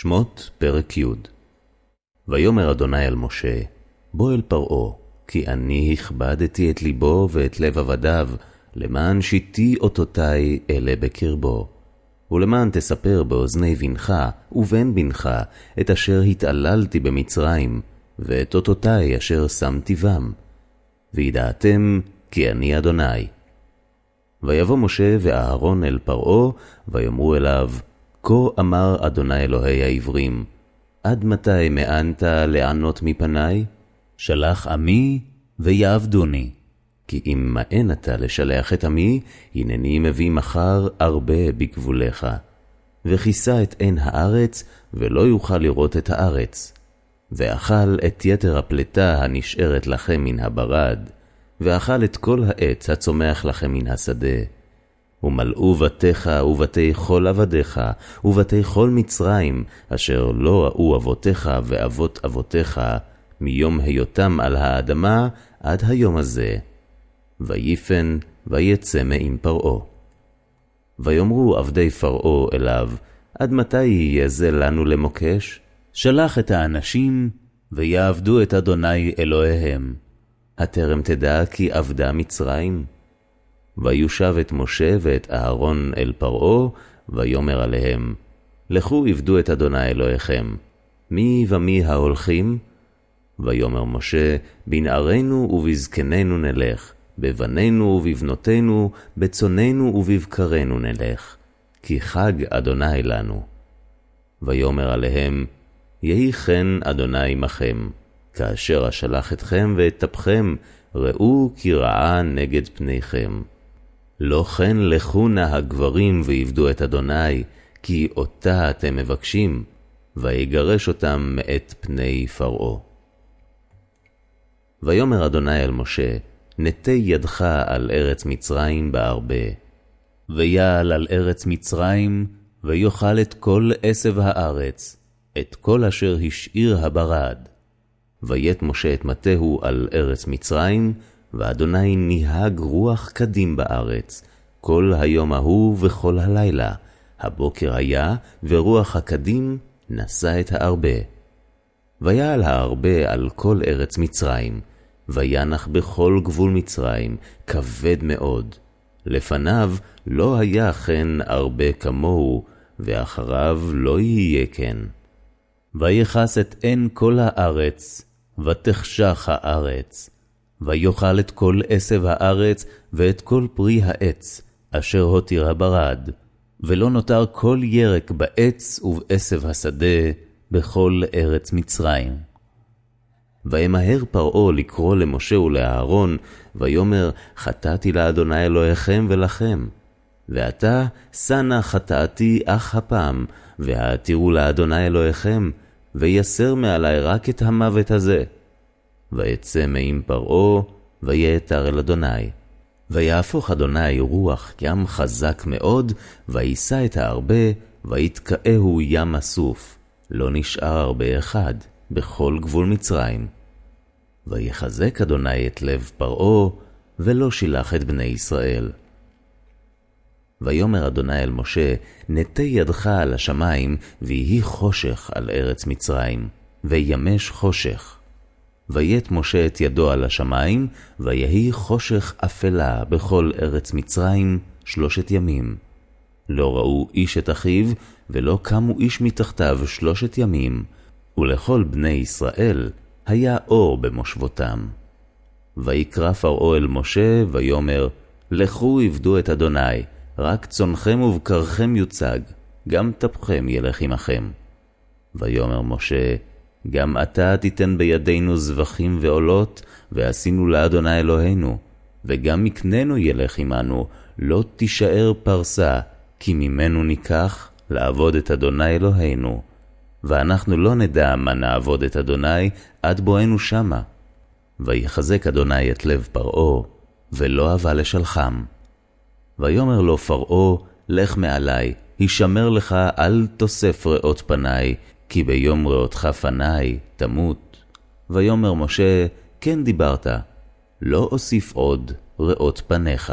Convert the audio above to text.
שמות פרק י' ויאמר אדוני אל משה, בוא אל פרעה, כי אני הכבדתי את ליבו ואת לב עבדיו, למען שיתי אותותי אלה בקרבו. ולמען תספר באוזני בנך ובן בנך את אשר התעללתי במצרים, ואת אותותי אשר שמתי בם. וידעתם כי אני אדוני. ויבוא משה ואהרון אל פרעה, ויאמרו אליו, כה אמר אדוני אלוהי העברים, עד מתי מאנת לענות מפני? שלח עמי ויעבדוני. כי אם מאן אתה לשלח את עמי, הנני מביא מחר הרבה בגבולך. וכיסה את עין הארץ, ולא יוכל לראות את הארץ. ואכל את יתר הפלטה הנשארת לכם מן הברד, ואכל את כל העץ הצומח לכם מן השדה. ומלאו בתיך ובתי כל עבדיך, ובתי כל מצרים, אשר לא ראו אבותיך ואבות אבותיך, מיום היותם על האדמה עד היום הזה. ויפן ויצא מעם פרעה. ויאמרו עבדי פרעה אליו, עד מתי יהיה זה לנו למוקש? שלח את האנשים, ויעבדו את אדוני אלוהיהם. הטרם תדע כי עבדה מצרים? ויושב את משה ואת אהרון אל פרעה, ויאמר עליהם, לכו עבדו את אדוני אלוהיכם. מי ומי ההולכים? ויאמר משה, בנערינו ובזקנינו נלך, בבנינו ובבנותינו, בצוננו ובבקרנו נלך, כי חג אדוני לנו. ויאמר עליהם, יהי כן אדוני עמכם, כאשר אשלח אתכם ואטפכם, ראו כי רעה נגד פניכם. לא כן לכו נא הגברים ועבדו את אדוני, כי אותה אתם מבקשים, ויגרש אותם מאת פני פרעה. ויאמר אדוני אל משה, נטה ידך על ארץ מצרים בארבה. ויעל על ארץ מצרים, ויאכל את כל עשב הארץ, את כל אשר השאיר הברד. ויית משה את מטהו על ארץ מצרים, ואדוני נהג רוח קדים בארץ, כל היום ההוא וכל הלילה, הבוקר היה, ורוח הקדים נשא את הארבה. ויעל הארבה על כל ארץ מצרים, וינח בכל גבול מצרים, כבד מאוד. לפניו לא היה כן ארבה כמוהו, ואחריו לא יהיה כן. ויכס את עין כל הארץ, ותחשך הארץ, ויאכל את כל עשב הארץ, ואת כל פרי העץ, אשר הותיר הברד, ולא נותר כל ירק בעץ ובעשב השדה, בכל ארץ מצרים. וימהר פרעה לקרוא למשה ולאהרון, ויאמר, חטאתי לאדוני אלוהיכם ולכם. ועתה, שא חטאתי אך הפעם, והעתירו לאדוני אלוהיכם, ויסר מעלי רק את המוות הזה. ויצא מעם פרעה, ויעתר אל אדוני. ויהפוך אדוני רוח ים חזק מאוד, וישא את הארבה, ויתקעהו ים אסוף. לא נשאר הרבה אחד, בכל גבול מצרים. ויחזק אדוני את לב פרעה, ולא שילח את בני ישראל. ויאמר אדוני אל משה, נטה ידך על השמים, ויהי חושך על ארץ מצרים, וימש חושך. ויית משה את ידו על השמים, ויהי חושך אפלה בכל ארץ מצרים שלושת ימים. לא ראו איש את אחיו, ולא קמו איש מתחתיו שלושת ימים, ולכל בני ישראל היה אור במושבותם. ויקרא פרעה אל משה, ויאמר, לכו עבדו את אדוני, רק צונכם ובקרכם יוצג, גם טפכם ילך עמכם. ויאמר משה, גם אתה תיתן בידינו זבחים ועולות, ועשינו לאדוני אלוהינו, וגם מקננו ילך עמנו, לא תישאר פרסה, כי ממנו ניקח לעבוד את אדוני אלוהינו. ואנחנו לא נדע מה נעבוד את אדוני עד בואנו שמה. ויחזק אדוני את לב פרעה, ולא אבה לשלחם. ויאמר לו פרעה, לך מעלי, הישמר לך אל תוסף ראות פניי, כי ביום ראותך פניי תמות. ויאמר משה, כן דיברת, לא אוסיף עוד ראות פניך.